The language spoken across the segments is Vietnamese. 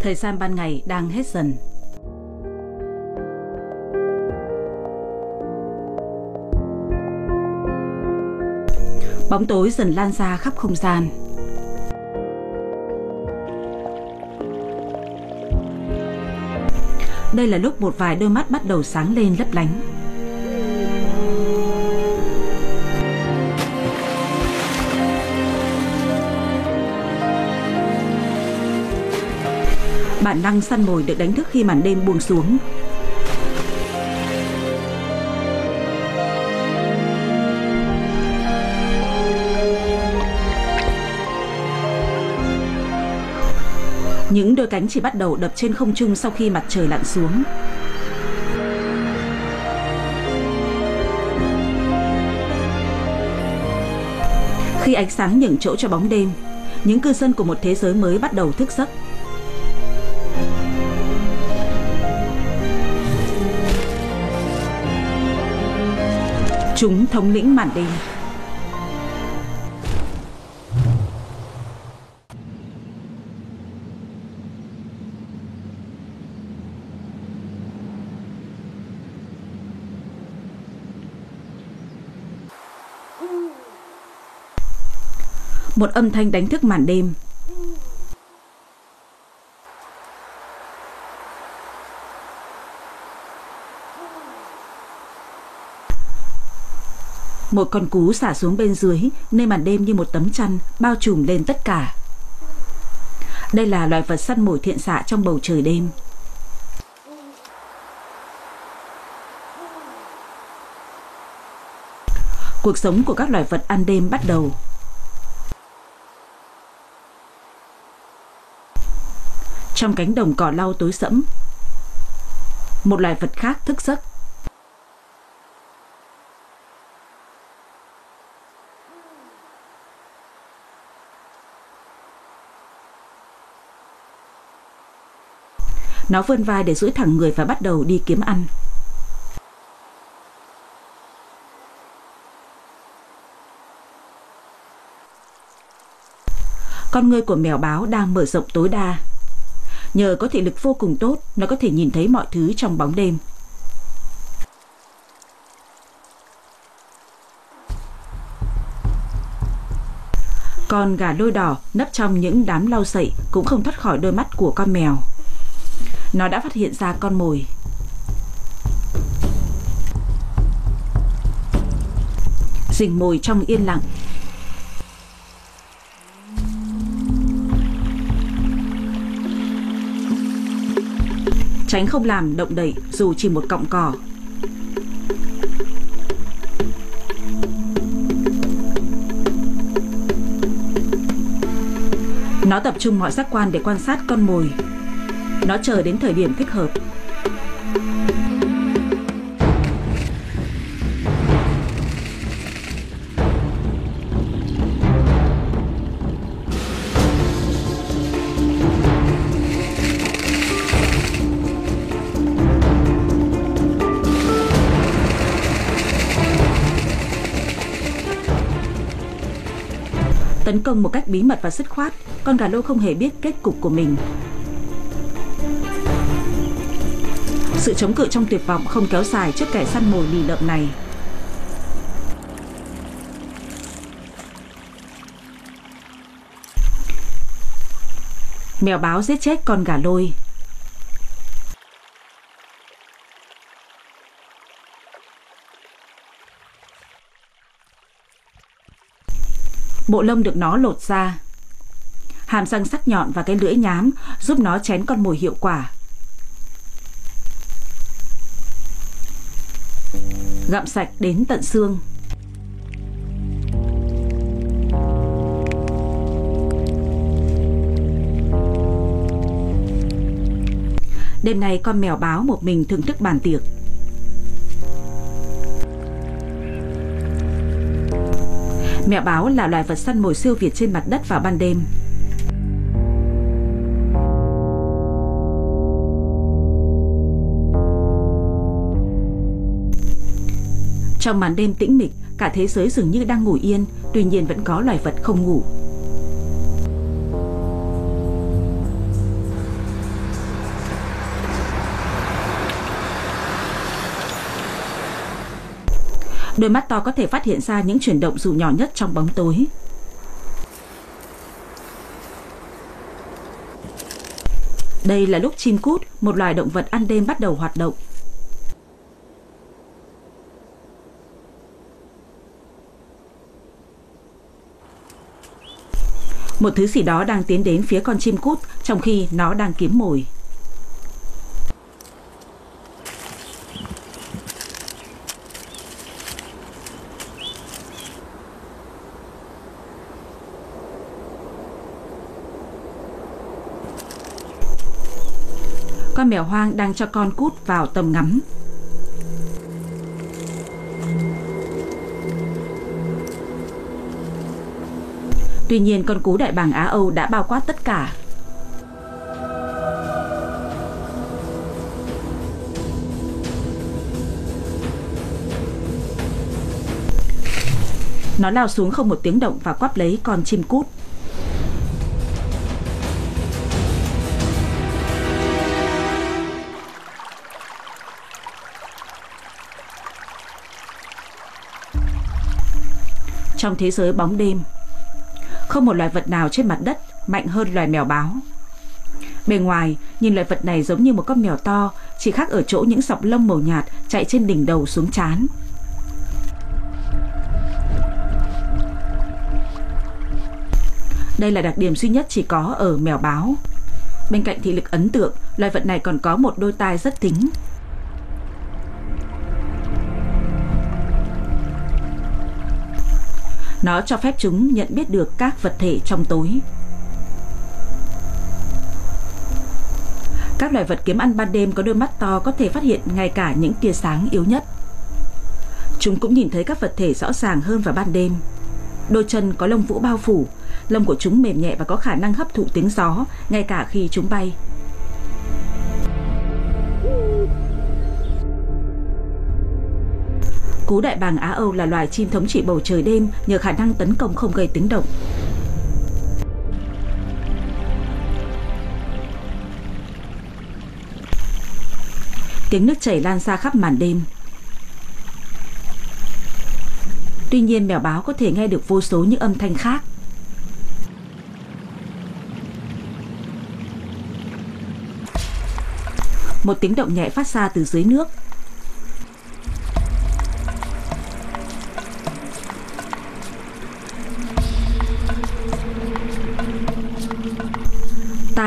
Thời gian ban ngày đang hết dần. Bóng tối dần lan ra khắp không gian. Đây là lúc một vài đôi mắt bắt đầu sáng lên lấp lánh. Bản năng săn mồi được đánh thức khi màn đêm buông xuống. Những đôi cánh chỉ bắt đầu đập trên không trung sau khi mặt trời lặn xuống. Khi ánh sáng nhường chỗ cho bóng đêm, những cư dân của một thế giới mới bắt đầu thức giấc. Chúng thống lĩnh màn đêm. Một âm thanh đánh thức màn đêm. Một con cú xả xuống bên dưới Nên màn đêm như một tấm chăn, Bao trùm lên tất cả. Đây là loài vật săn mồi thiện xạ trong bầu trời đêm. Cuộc sống của các loài vật ăn đêm bắt đầu. Trong cánh đồng cỏ lau tối sẫm, Một loài vật khác thức giấc. Nó vươn vai để duỗi thẳng người và bắt đầu đi kiếm ăn. Con ngươi của mèo báo đang mở rộng tối đa. Nhờ có thị lực vô cùng tốt, nó có thể nhìn thấy mọi thứ trong bóng đêm. Con gà đôi đỏ nấp trong những đám lau sậy cũng không thoát khỏi đôi mắt của con mèo. Nó đã phát hiện ra con mồi. Rình mồi trong yên lặng. Tránh không làm động đậy, dù chỉ một cọng cỏ. Nó tập trung mọi giác quan để quan sát con mồi nó chờ đến thời điểm thích hợp. Tấn công một cách bí mật và dứt khoát, con gà lô không hề biết kết cục của mình. Sự chống cự trong tuyệt vọng không kéo dài trước kẻ săn mồi lì lợm này. Mèo báo giết chết con gà lôi. Bộ lông được nó lột ra. Hàm răng sắc nhọn và cái lưỡi nhám giúp nó chén con mồi hiệu quả. Gặm sạch đến tận xương. Đêm nay con mèo báo một mình thưởng thức bàn tiệc. Mèo báo là loài vật săn mồi siêu việt trên mặt đất vào ban đêm. Trong màn đêm tĩnh mịch, cả thế giới dường như đang ngủ yên, tuy nhiên vẫn có loài vật không ngủ. Đôi mắt to có thể phát hiện ra những chuyển động dù nhỏ nhất trong bóng tối. Đây là lúc chim cút, một loài động vật ăn đêm bắt đầu hoạt động, Một thứ gì đó đang tiến đến phía con chim cút, trong khi nó đang kiếm mồi. Con mèo hoang đang cho con cút vào tầm ngắm. Tuy nhiên con cú đại bàng Á Âu đã bao quát tất cả. Nó lao xuống không một tiếng động và quắp lấy con chim cút. Trong thế giới bóng đêm, không một loài vật nào trên mặt đất mạnh hơn loài mèo báo. Bề ngoài, nhìn loài vật này giống như một con mèo to, chỉ khác ở chỗ những sọc lông màu nhạt chạy trên đỉnh đầu xuống chán. Đây là đặc điểm duy nhất chỉ có ở mèo báo. Bên cạnh thị lực ấn tượng, loài vật này còn có một đôi tai rất tính. Nó cho phép chúng nhận biết được các vật thể trong tối. Các loài vật kiếm ăn ban đêm có đôi mắt to có thể phát hiện ngay cả những tia sáng yếu nhất. Chúng cũng nhìn thấy các vật thể rõ ràng hơn vào ban đêm. Đôi chân có lông vũ bao phủ, lông của chúng mềm nhẹ và có khả năng hấp thụ tiếng gió ngay cả khi chúng bay. Cú đại bàng Á Âu là loài chim thống trị bầu trời đêm nhờ khả năng tấn công không gây tiếng động. Tiếng nước chảy lan xa khắp màn đêm. Tuy nhiên, mèo báo có thể nghe được vô số những âm thanh khác. Một tiếng động nhẹ phát ra từ dưới nước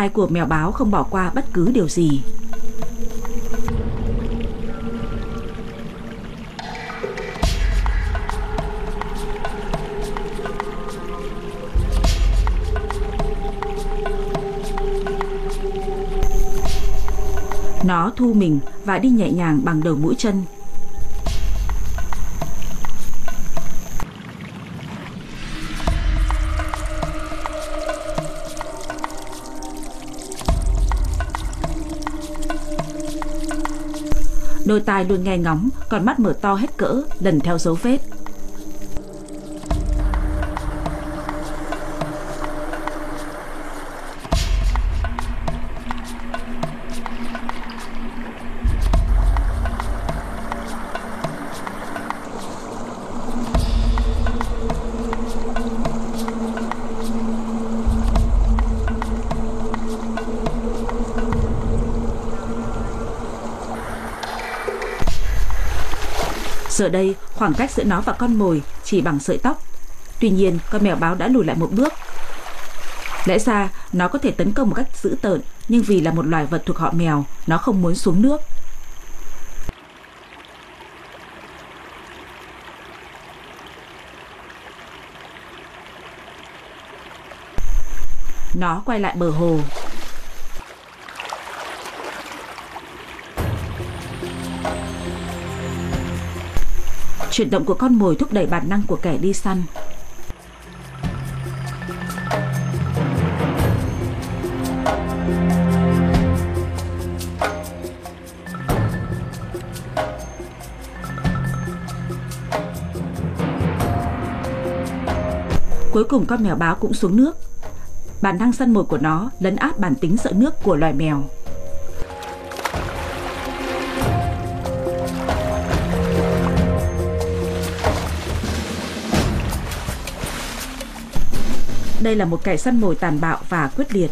tai của mèo báo không bỏ qua bất cứ điều gì. Nó thu mình và đi nhẹ nhàng bằng đầu mũi chân Đôi tai luôn nghe ngóng Còn mắt mở to hết cỡ, Lần theo dấu vết. Giờ đây, khoảng cách giữa nó và con mồi chỉ bằng sợi tóc. Tuy nhiên, con mèo báo đã lùi lại một bước. Lẽ ra, nó có thể tấn công một cách dữ tợn, nhưng vì là một loài vật thuộc họ mèo, nó không muốn xuống nước. Nó quay lại bờ hồ, Chuyển động của con mồi thúc đẩy bản năng của kẻ đi săn. Cuối cùng con mèo báo cũng xuống nước. Bản năng săn mồi của nó lấn áp bản tính sợ nước của loài mèo. Đây là một kẻ săn mồi tàn bạo và quyết liệt.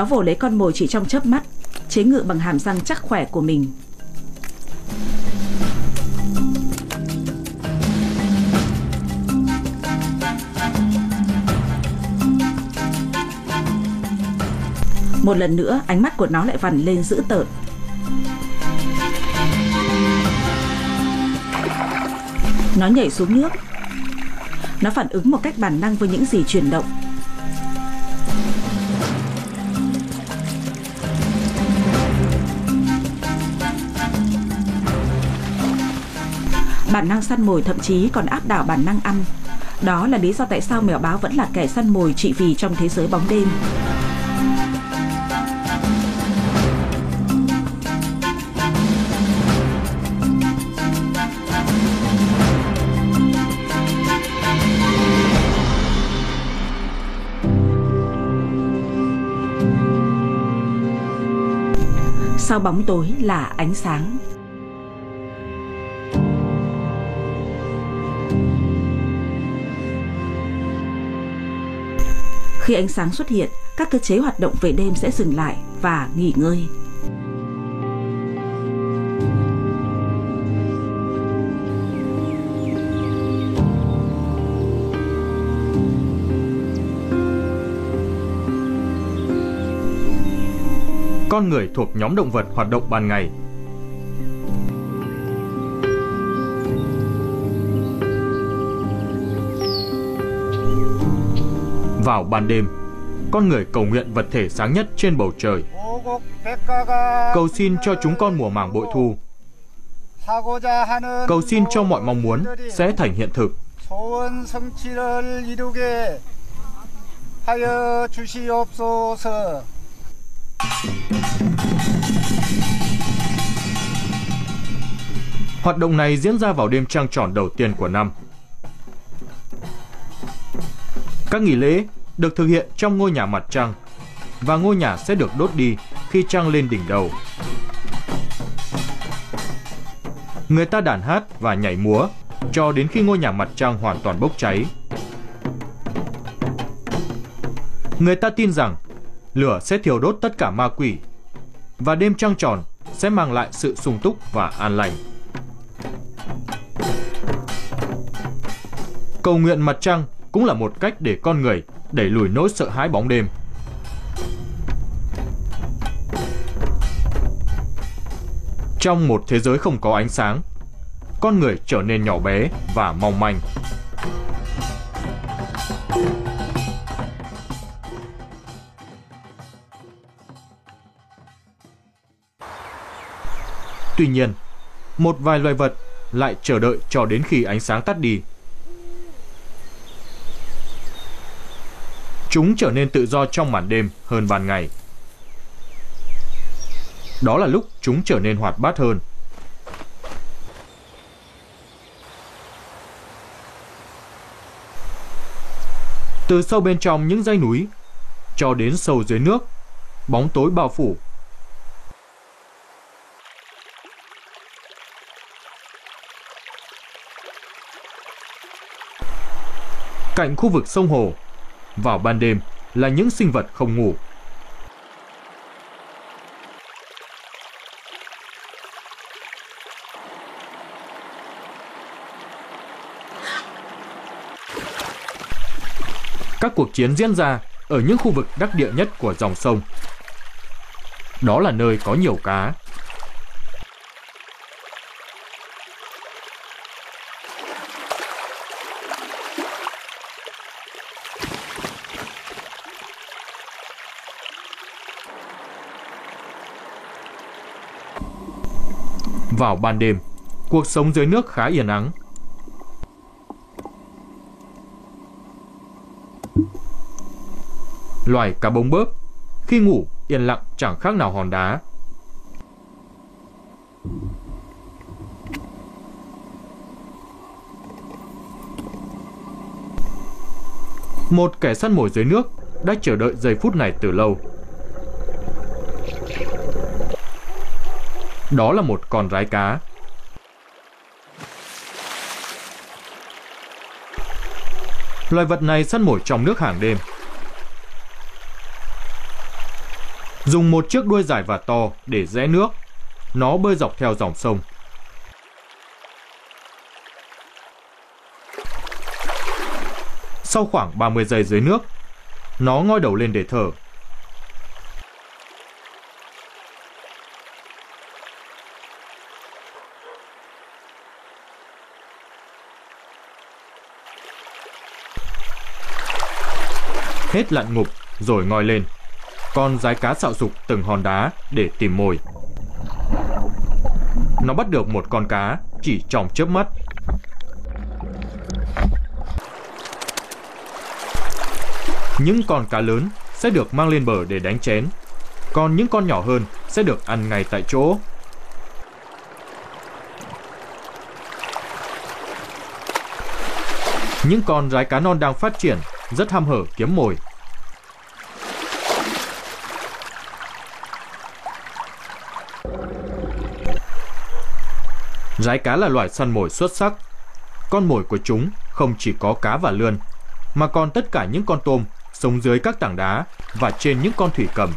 Nó vồ lấy con mồi chỉ trong chớp mắt, chế ngự bằng hàm răng chắc khỏe của mình. Một lần nữa, ánh mắt của nó lại vằn lên dữ tợn. Nó nhảy xuống nước. Nó phản ứng một cách bản năng với những gì chuyển động. Bản năng săn mồi thậm chí còn áp đảo bản năng ăn. Đó là lý do tại sao mèo báo vẫn là kẻ săn mồi trị vì trong thế giới bóng đêm. Sau bóng tối là ánh sáng. Khi ánh sáng xuất hiện, các cơ chế hoạt động về đêm sẽ dừng lại và nghỉ ngơi. Con người thuộc nhóm động vật hoạt động ban ngày. vào ban đêm, con người cầu nguyện vật thể sáng nhất trên bầu trời. Cầu xin cho chúng con mùa màng bội thu. Cầu xin cho mọi mong muốn sẽ thành hiện thực. Hoạt động này diễn ra vào đêm trăng tròn đầu tiên của năm. Các nghỉ lễ được thực hiện trong ngôi nhà mặt trăng, và ngôi nhà sẽ được đốt đi khi trăng lên đỉnh đầu. Người ta đàn hát và nhảy múa cho đến khi ngôi nhà mặt trăng hoàn toàn bốc cháy. Người ta tin rằng lửa sẽ thiêu đốt tất cả ma quỷ, và đêm trăng tròn sẽ mang lại sự sung túc và an lành. Cầu nguyện mặt trăng cũng là một cách để con người đẩy lùi nỗi sợ hãi bóng đêm. Trong một thế giới không có ánh sáng, con người trở nên nhỏ bé và mong manh. Tuy nhiên, một vài loài vật lại chờ đợi cho đến khi ánh sáng tắt đi. Chúng trở nên tự do trong màn đêm hơn ban ngày. Đó là lúc chúng trở nên hoạt bát hơn. Từ sâu bên trong những dãy núi cho đến sâu dưới nước, bóng tối bao phủ cạnh khu vực sông hồ. Vào ban đêm là những sinh vật không ngủ. Các cuộc chiến diễn ra ở những khu vực đắc địa nhất của dòng sông. Đó là nơi có nhiều cá, Vào ban đêm, cuộc sống dưới nước khá yên ắng. Loài cá bông bớp, khi ngủ yên lặng chẳng khác nào hòn đá. Một kẻ săn mồi dưới nước đã chờ đợi giây phút này từ lâu. Đó là một con rái cá. Loài vật này săn mồi trong nước hàng đêm. Dùng một chiếc đuôi dài và to để rẽ nước, nó bơi dọc theo dòng sông. Sau khoảng 30 giây dưới nước, nó ngoi đầu lên để thở. Hết lặn ngục rồi ngoi lên. Con rái cá xạo sục từng hòn đá để tìm mồi. Nó bắt được một con cá chỉ trong chớp mắt. Những con cá lớn sẽ được mang lên bờ để đánh chén, còn những con nhỏ hơn sẽ được ăn ngay tại chỗ. Những con rái cá non đang phát triển, rất ham hở kiếm mồi. Rái cá là loài săn mồi xuất sắc. Con mồi của chúng không chỉ có cá và lươn, mà còn tất cả những con tôm sống dưới các tảng đá và trên những con thủy cầm.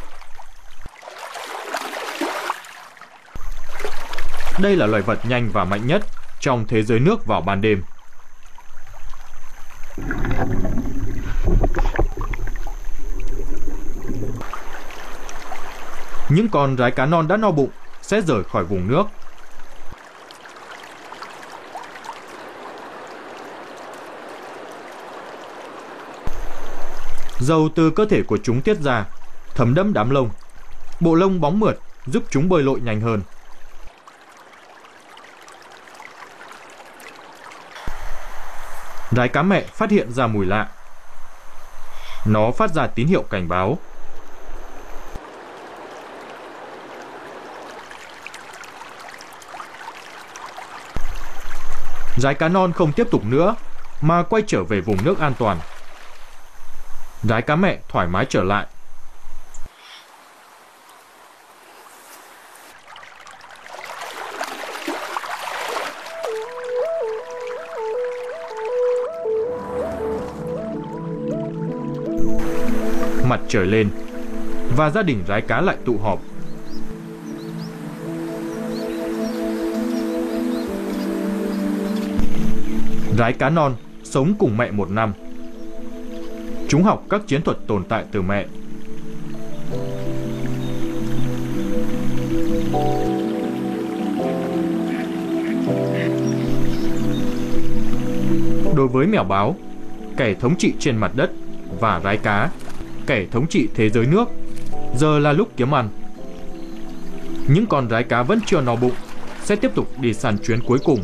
Đây là loài vật nhanh và mạnh nhất trong thế giới nước vào ban đêm. Những con rái cá non đã no bụng sẽ rời khỏi vùng nước Dầu từ cơ thể của chúng tiết ra, thấm đẫm đám lông. Bộ lông bóng mượt giúp chúng bơi lội nhanh hơn. Rái cá mẹ phát hiện ra mùi lạ. Nó phát ra tín hiệu cảnh báo. Rái cá non không tiếp tục nữa, mà quay trở về vùng nước an toàn. Rái cá mẹ thoải mái trở lại. Mặt trời lên và gia đình rái cá lại tụ họp. Rái cá non sống cùng mẹ một năm. Chúng học các chiến thuật tồn tại từ mẹ. Đối với mèo báo, kẻ thống trị trên mặt đất và rái cá, kẻ thống trị thế giới nước, giờ là lúc kiếm ăn. Những con rái cá vẫn chưa no bụng, sẽ tiếp tục đi săn chuyến cuối cùng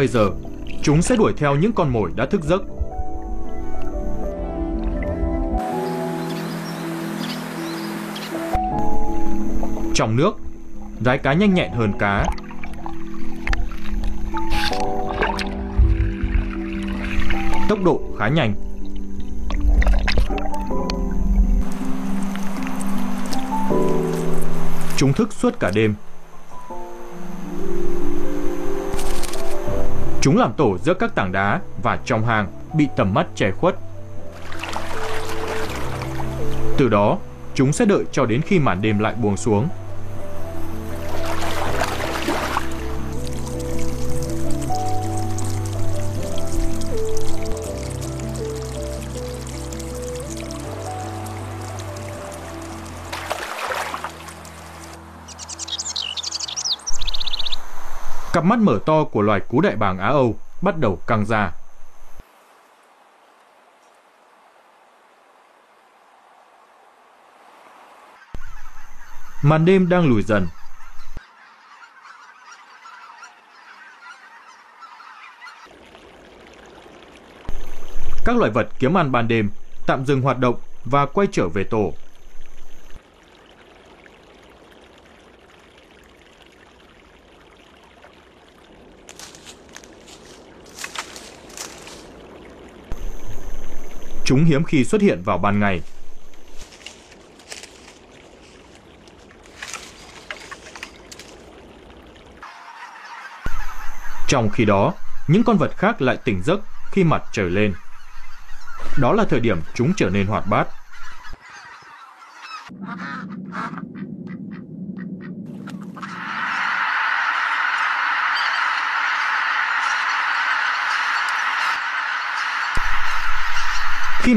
Bây giờ, chúng sẽ đuổi theo những con mồi đã thức giấc. Trong nước, rái cá nhanh nhẹn hơn cá. Tốc độ khá nhanh. Chúng thức suốt cả đêm Chúng làm tổ giữa các tảng đá và trong hang bị tầm mắt che khuất. Từ đó, chúng sẽ đợi cho đến khi màn đêm lại buông xuống. mắt mở to của loài cú đại bàng Á-Âu bắt đầu căng ra. Màn đêm đang lùi dần. Các loài vật kiếm ăn ban đêm, tạm dừng hoạt động và quay trở về tổ. Chúng hiếm khi xuất hiện vào ban ngày. Trong khi đó, những con vật khác lại tỉnh giấc khi mặt trời lên. Đó là thời điểm chúng trở nên hoạt bát.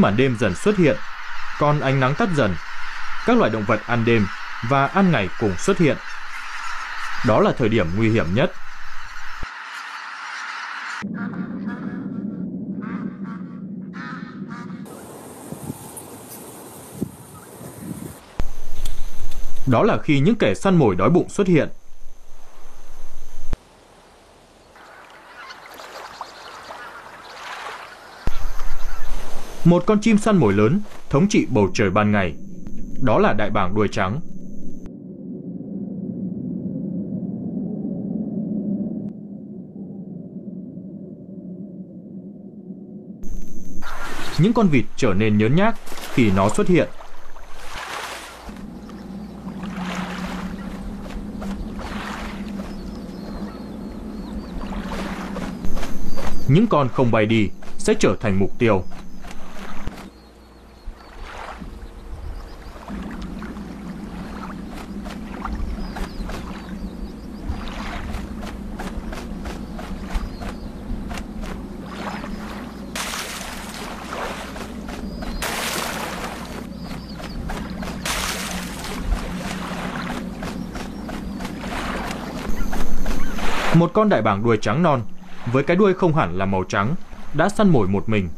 Màn đêm dần xuất hiện, còn ánh nắng tắt dần, các loài động vật ăn đêm và ăn ngày cùng xuất hiện. Đó là thời điểm nguy hiểm nhất. Đó là khi những kẻ săn mồi đói bụng xuất hiện. Một con chim săn mồi lớn thống trị bầu trời ban ngày. Đó là đại bàng đuôi trắng. Những con vịt trở nên nhớn nhác khi nó xuất hiện. Những con không bay đi sẽ trở thành mục tiêu. Một con đại bàng đuôi trắng non, với cái đuôi không hẳn là màu trắng, đã săn mồi một mình.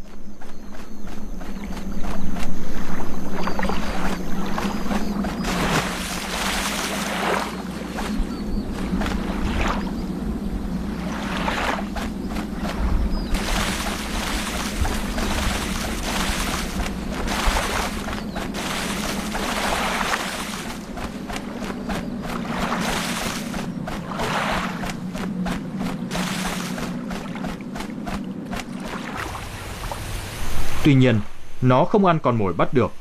Tuy nhiên, nó không ăn con mồi bắt được.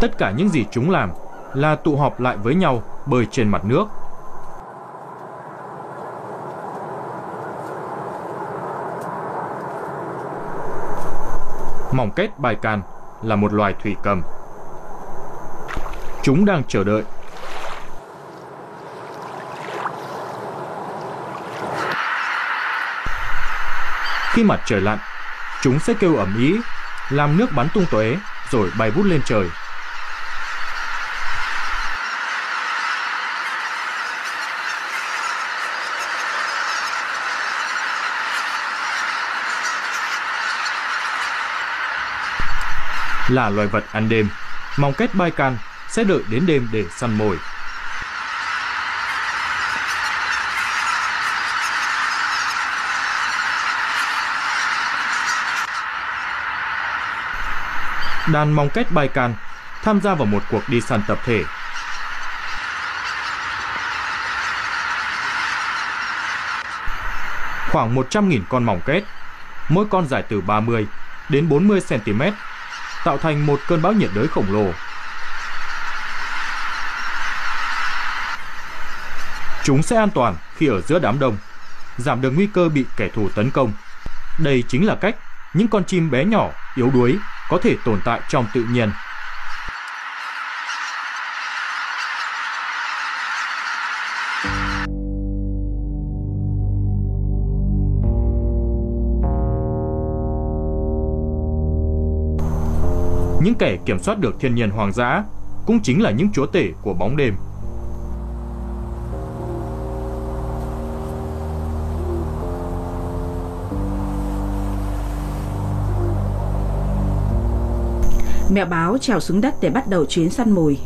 Tất cả những gì chúng làm là tụ họp lại với nhau bơi trên mặt nước Mỏng kết bài can là một loài thủy cầm. Chúng đang chờ đợi. Khi mặt trời lặn, chúng sẽ kêu ầm ĩ, làm nước bắn tung tóe rồi bay vút lên trời. Là loài vật ăn đêm, mong kết bai can sẽ đợi đến đêm để săn mồi. Đàn mong kết bai can tham gia vào một cuộc đi săn tập thể. Khoảng 100.000 con mỏng kết, mỗi con dài từ 30 đến 40 cm tạo thành một cơn bão nhiệt đới khổng lồ. Chúng sẽ an toàn khi ở giữa đám đông, giảm được nguy cơ bị kẻ thù tấn công. Đây chính là cách những con chim bé nhỏ, yếu đuối có thể tồn tại trong tự nhiên kẻ kiểm soát được thiên nhiên hoang dã cũng chính là những chúa tể của bóng đêm. Mèo báo trèo xuống đất để bắt đầu chuyến săn mồi.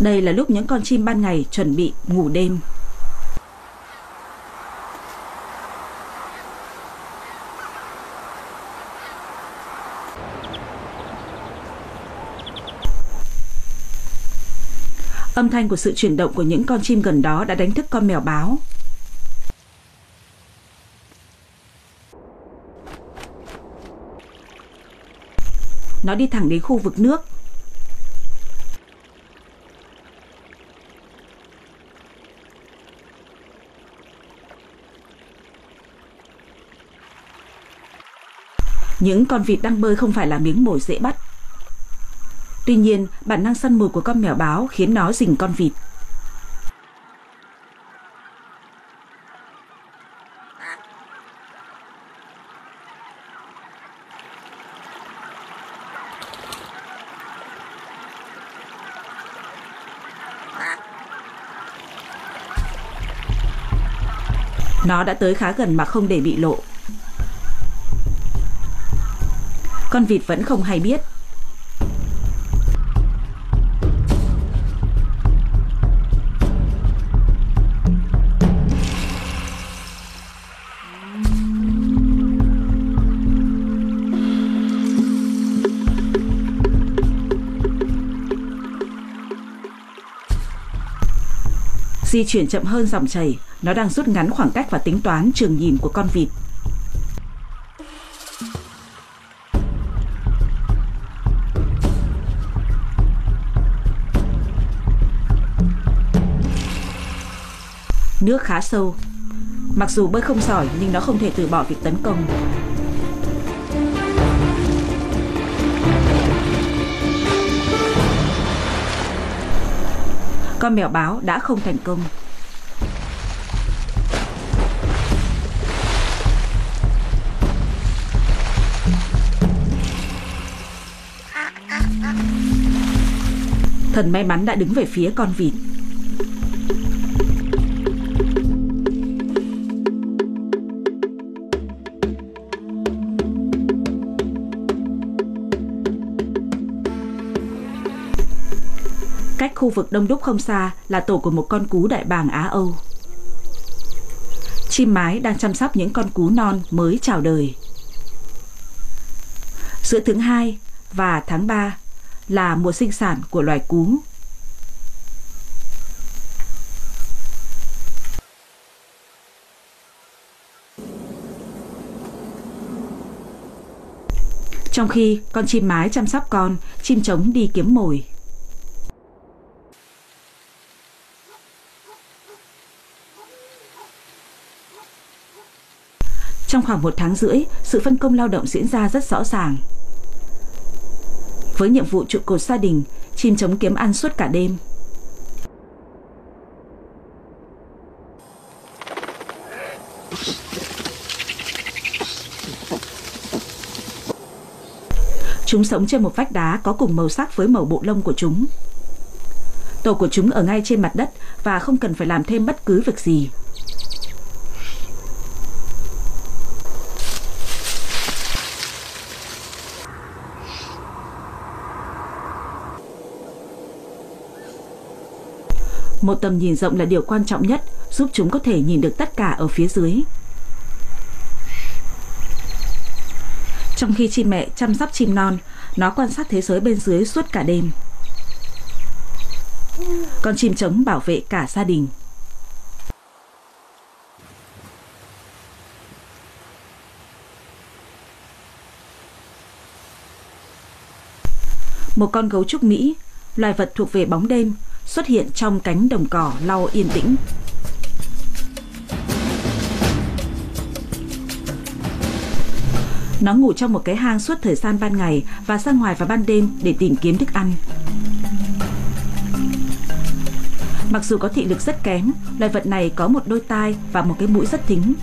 Đây là lúc những con chim ban ngày chuẩn bị ngủ đêm. Âm thanh của sự chuyển động của những con chim gần đó đã đánh thức con mèo báo. Nó đi thẳng đến khu vực nước. Những con vịt đang bơi không phải là miếng mồi dễ bắt. Tuy nhiên, bản năng săn mồi của con mèo báo khiến nó rình con vịt. Nó đã tới khá gần mà không để bị lộ. Con vịt vẫn không hay biết Di chuyển chậm hơn dòng chảy, nó đang rút ngắn khoảng cách và tính toán trường nhìn của con vịt. Nước khá sâu. Mặc dù bơi không giỏi, nhưng nó không thể từ bỏ việc tấn công. Con mèo báo đã không thành công. Thần may mắn đã đứng về phía con vịt. Khu vực đông đúc không xa là tổ của một con cú đại bàng Á Âu. Chim mái đang chăm sóc những con cú non mới chào đời. Giữa tháng 2 và tháng 3 là mùa sinh sản của loài cú. Trong khi con chim mái chăm sóc con, chim trống đi kiếm mồi. Trong khoảng một tháng rưỡi, sự phân công lao động diễn ra rất rõ ràng. Với nhiệm vụ trụ cột gia đình, chim chống kiếm ăn suốt cả đêm. Chúng sống trên một vách đá có cùng màu sắc với màu bộ lông của chúng. Tổ của chúng ở ngay trên mặt đất và không cần phải làm thêm bất cứ việc gì. Một tầm nhìn rộng là điều quan trọng nhất, giúp chúng có thể nhìn được tất cả ở phía dưới. Trong khi chim mẹ chăm sóc chim non, nó quan sát thế giới bên dưới suốt cả đêm. Con chim trống bảo vệ cả gia đình. Một con gấu trúc Mỹ, loài vật thuộc về bóng đêm, xuất hiện trong cánh đồng cỏ lau yên tĩnh. Nó ngủ trong một cái hang suốt thời gian ban ngày và ra ngoài vào ban đêm để tìm kiếm thức ăn. Mặc dù có thị lực rất kém, loài vật này có một đôi tai và một cái mũi rất thính.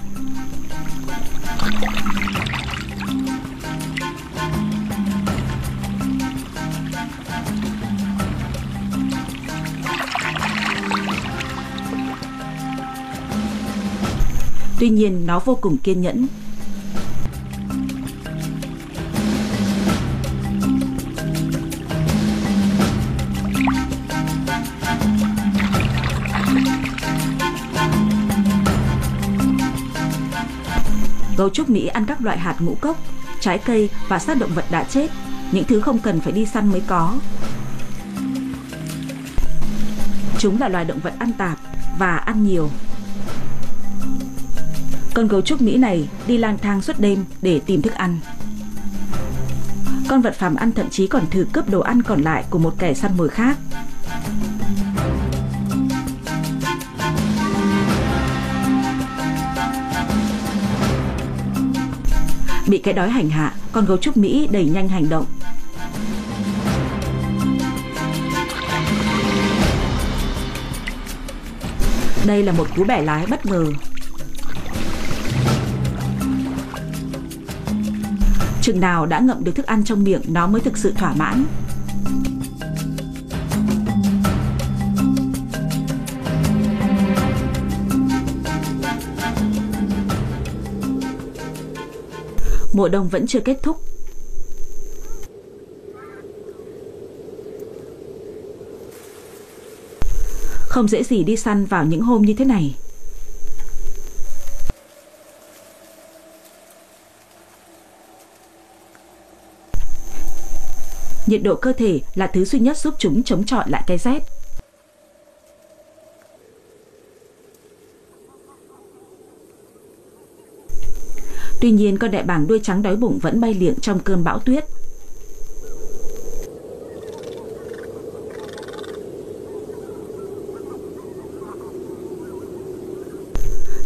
Tuy nhiên nó vô cùng kiên nhẫn Gấu trúc Mỹ ăn các loại hạt ngũ cốc, trái cây và xác động vật đã chết, những thứ không cần phải đi săn mới có. Chúng là loài động vật ăn tạp và ăn nhiều. Con gấu trúc Mỹ này đi lang thang suốt đêm để tìm thức ăn. Con vật phàm ăn thậm chí còn thử cướp đồ ăn còn lại của một kẻ săn mồi khác. Bị cái đói hành hạ, con gấu trúc Mỹ đẩy nhanh hành động. Đây là một cú bẻ lái bất ngờ. Chừng nào đã ngậm được thức ăn trong miệng, nó mới thực sự thỏa mãn. mùa đông vẫn chưa kết thúc. Không dễ gì đi săn vào những hôm như thế này. Nhiệt độ cơ thể là thứ duy nhất giúp chúng chống chọi lại cái rét. Tuy nhiên, con đại bàng đuôi trắng đói bụng vẫn bay liệng trong cơn bão tuyết.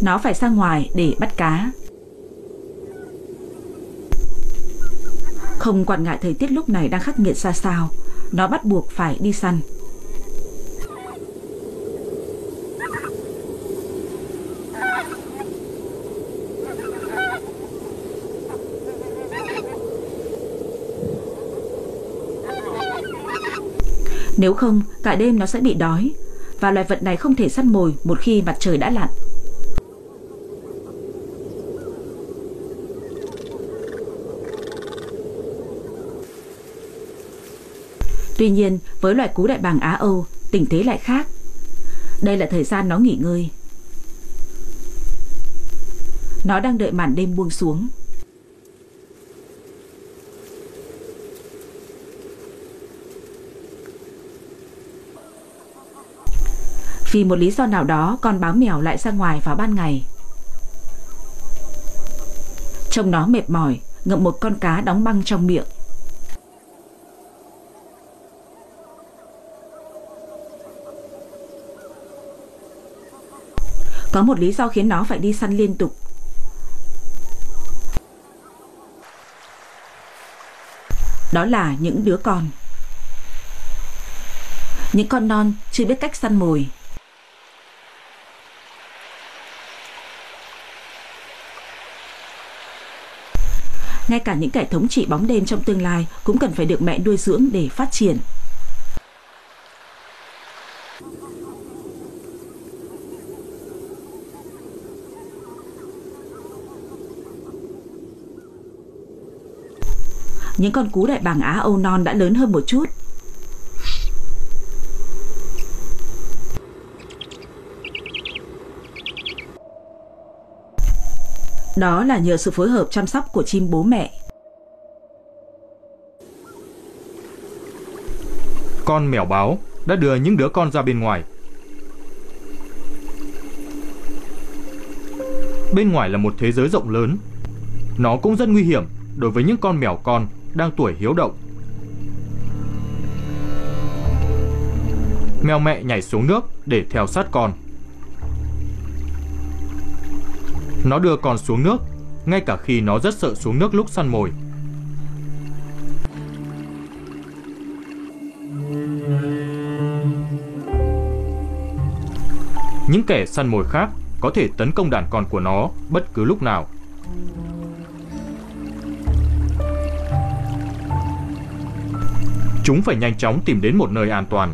Nó phải ra ngoài để bắt cá. Không quản ngại thời tiết lúc này đang khắc nghiệt ra sao, nó bắt buộc phải đi săn. Nếu không, cả đêm nó sẽ bị đói và loài vật này không thể săn mồi một khi mặt trời đã lặn. Tuy nhiên, với loài cú đại bàng Á Âu, tình thế lại khác. Đây là thời gian nó nghỉ ngơi. Nó đang đợi màn đêm buông xuống. Vì một lý do nào đó con báo mèo lại ra ngoài vào ban ngày Trông nó mệt mỏi Ngậm một con cá đóng băng trong miệng Có một lý do khiến nó phải đi săn liên tục. Đó là những đứa con. Những con non chưa biết cách săn mồi. Ngay cả những kẻ thống trị bóng đêm trong tương lai cũng cần phải được mẹ nuôi dưỡng để phát triển. Những con cú đại bàng Á Âu non đã lớn hơn một chút. Đó là nhờ sự phối hợp chăm sóc của chim bố mẹ. Con mèo báo đã đưa những đứa con ra bên ngoài. Bên ngoài là một thế giới rộng lớn. Nó cũng rất nguy hiểm đối với những con mèo con đang tuổi hiếu động. Mèo mẹ nhảy xuống nước để theo sát con. Nó đưa con xuống nước, ngay cả khi nó rất sợ xuống nước lúc săn mồi. Những kẻ săn mồi khác có thể tấn công đàn con của nó bất cứ lúc nào. Chúng phải nhanh chóng tìm đến một nơi an toàn.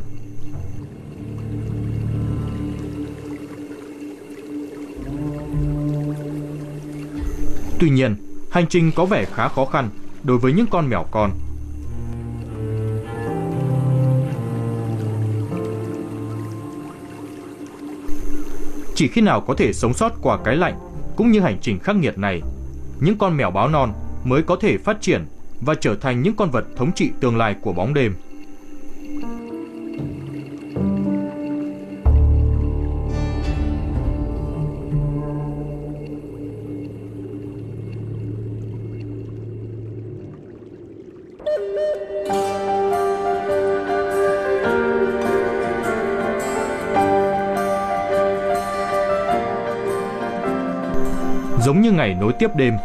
Tuy nhiên, hành trình có vẻ khá khó khăn đối với những con mèo con. Chỉ khi nào có thể sống sót qua cái lạnh cũng như hành trình khắc nghiệt này, những con mèo báo non mới có thể phát triển và trở thành những con vật thống trị tương lai của bóng đêm. Giống như ngày nối tiếp đêm,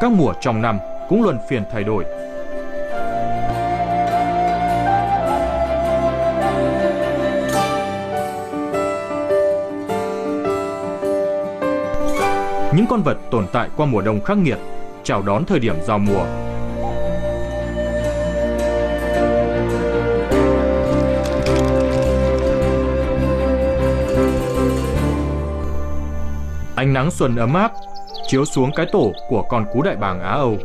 các mùa trong năm cũng luân phiên thay đổi. Những con vật tồn tại qua mùa đông khắc nghiệt, chào đón thời điểm giao mùa. Ánh nắng xuân ấm áp chiếu xuống cái tổ của con cú đại bàng Á Âu.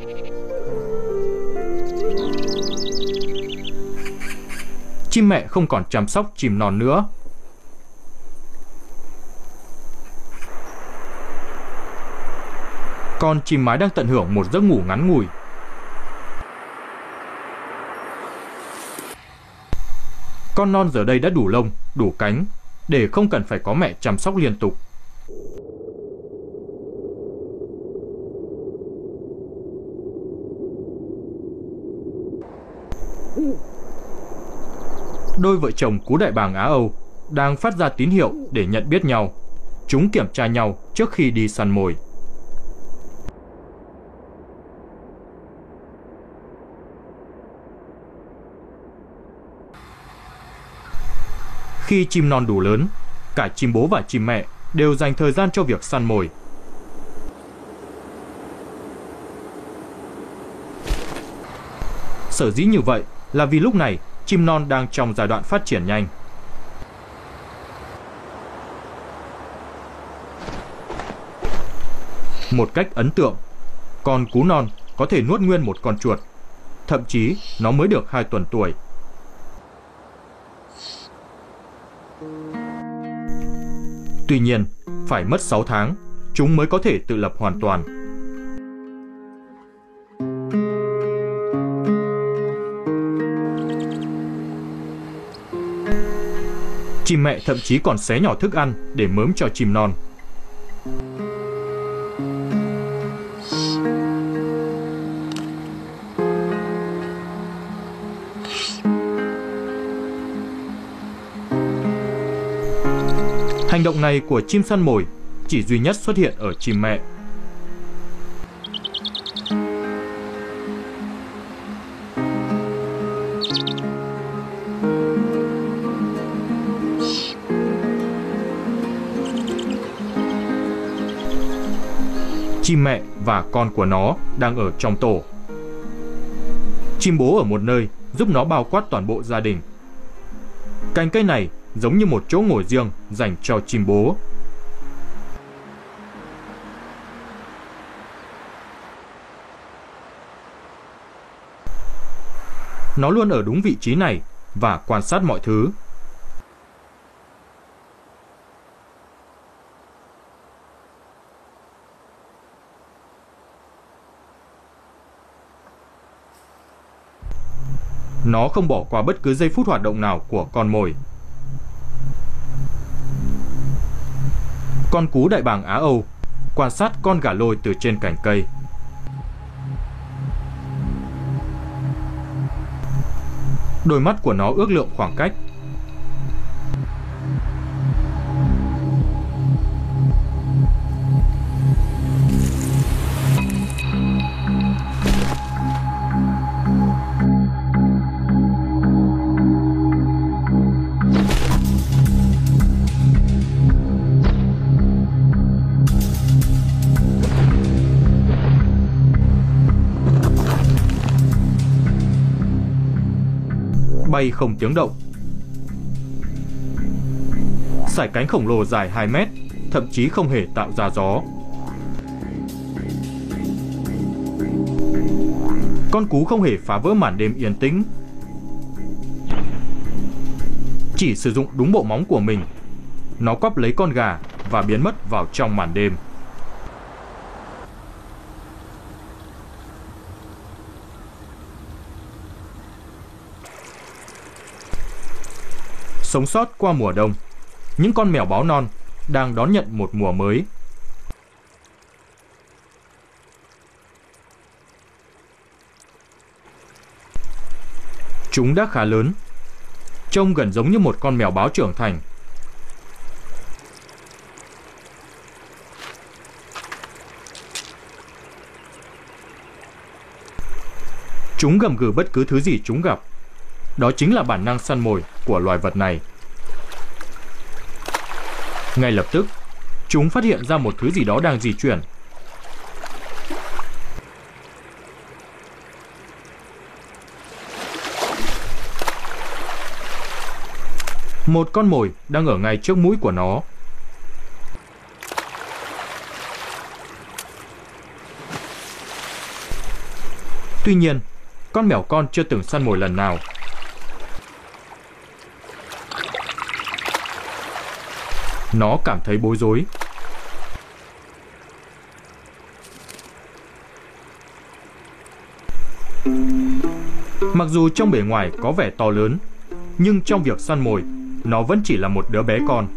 Chim mẹ không còn chăm sóc chim non nữa. Con chim mái đang tận hưởng một giấc ngủ ngắn ngủi. Con non giờ đây đã đủ lông, đủ cánh, để không cần phải có mẹ chăm sóc liên tục. Đôi vợ chồng cú đại bàng Á Âu đang phát ra tín hiệu để nhận biết nhau. Chúng kiểm tra nhau trước khi đi săn mồi. Khi chim non đủ lớn, cả chim bố và chim mẹ đều dành thời gian cho việc săn mồi. Sở dĩ như vậy là vì lúc này chim non đang trong giai đoạn phát triển nhanh. Một cách ấn tượng, con cú non có thể nuốt nguyên một con chuột. Thậm chí nó mới được 2 tuần tuổi. Tuy nhiên, phải mất 6 tháng, chúng mới có thể tự lập hoàn toàn. Chim mẹ thậm chí còn xé nhỏ thức ăn để mớm cho chim non. Hành động này của chim săn mồi chỉ duy nhất xuất hiện ở chim mẹ. Chim mẹ và con của nó đang ở trong tổ. Chim bố ở một nơi giúp nó bao quát toàn bộ gia đình. Cành cây này giống như một chỗ ngồi riêng dành cho chim bố. Nó luôn ở đúng vị trí này và quan sát mọi thứ Nó không bỏ qua bất cứ giây phút hoạt động nào của con mồi. Con cú đại bàng Á Âu quan sát con gà lôi từ trên cành cây. Đôi mắt của nó ước lượng khoảng cách bay không tiếng động. Sải cánh khổng lồ dài 2 mét, thậm chí không hề tạo ra gió. Con cú không hề phá vỡ màn đêm yên tĩnh. Chỉ sử dụng đúng bộ móng của mình, nó quắp lấy con gà và biến mất vào trong màn đêm. Sống sót qua mùa đông, những con mèo báo non đang đón nhận một mùa mới. Chúng đã khá lớn, trông gần giống như một con mèo báo trưởng thành. Chúng gầm gừ bất cứ thứ gì chúng gặp. Đó chính là bản năng săn mồi của loài vật này. Ngay lập tức, chúng phát hiện ra một thứ gì đó đang di chuyển. Một con mồi đang ở ngay trước mũi của nó. Tuy nhiên, con mèo con chưa từng săn mồi lần nào. Nó cảm thấy bối rối. Mặc dù trong bề ngoài có vẻ to lớn, nhưng trong việc săn mồi, nó vẫn chỉ là một đứa bé con.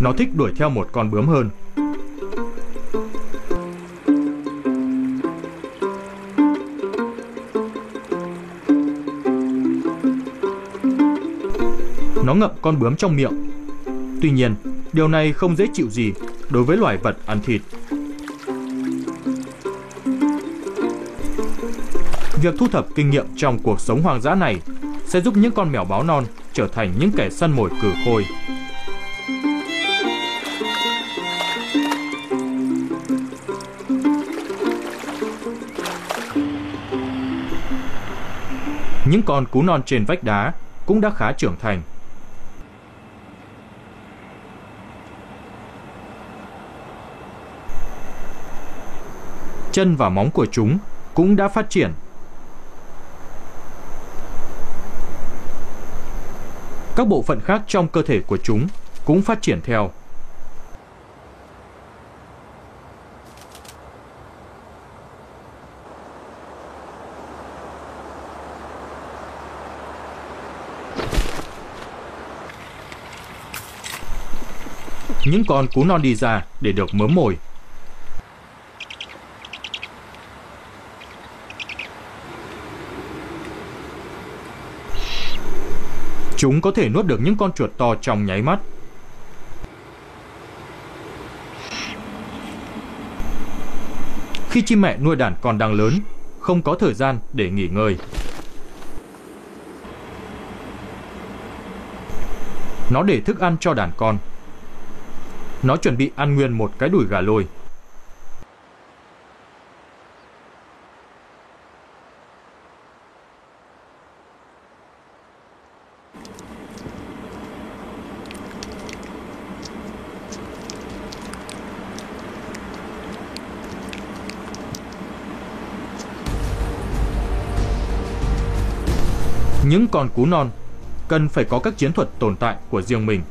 Nó thích đuổi theo một con bướm hơn. Ngậm con bướm trong miệng. Tuy nhiên, điều này không dễ chịu gì đối với loài vật ăn thịt. Việc thu thập kinh nghiệm trong cuộc sống hoang dã này sẽ giúp những con mèo báo non trở thành những kẻ săn mồi cử khôi. Những con cú non trên vách đá cũng đã khá trưởng thành. Chân và móng của chúng cũng đã phát triển các bộ phận khác trong cơ thể của chúng cũng phát triển theo. Những con cú non đi ra để được mớm mồi Chúng có thể nuốt được những con chuột to trong nháy mắt. Khi chim mẹ nuôi đàn con đang lớn, không có thời gian để nghỉ ngơi. Nó để thức ăn cho đàn con. Nó chuẩn bị ăn nguyên một cái đùi gà lôi. Những con cú non cần phải có các chiến thuật tồn tại của riêng mình.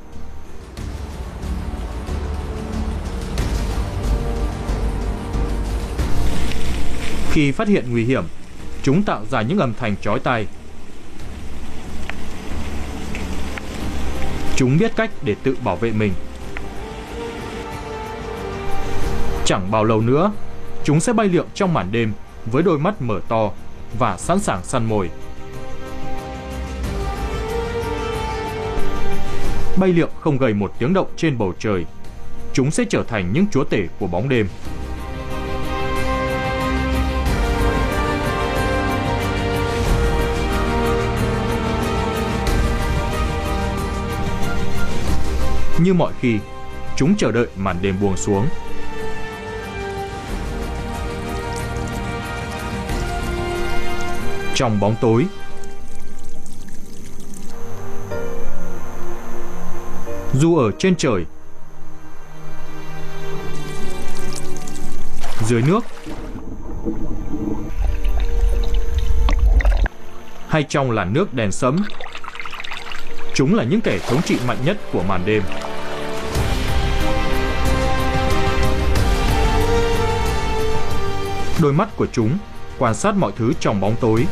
Khi phát hiện nguy hiểm, chúng tạo ra những âm thanh chói tai. Chúng biết cách để tự bảo vệ mình. Chẳng bao lâu nữa, chúng sẽ bay lượn trong màn đêm với đôi mắt mở to và sẵn sàng săn mồi. Bay liệng không gây một tiếng động trên bầu trời. Chúng sẽ trở thành những chúa tể của bóng đêm. Như mọi khi, chúng chờ đợi màn đêm buông xuống. Trong bóng tối, Dù ở trên trời, dưới nước hay trong làn nước đèn sẫm, chúng là những kẻ thống trị mạnh nhất của màn đêm. Đôi mắt của chúng quan sát mọi thứ trong bóng tối.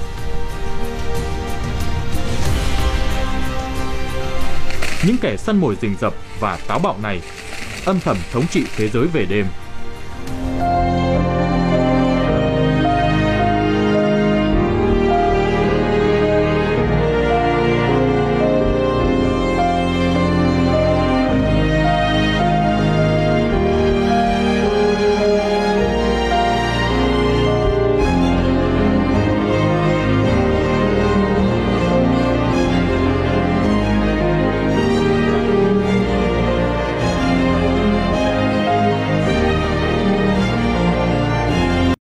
Những kẻ săn mồi rình rập và táo bạo này, âm thầm thống trị thế giới về đêm.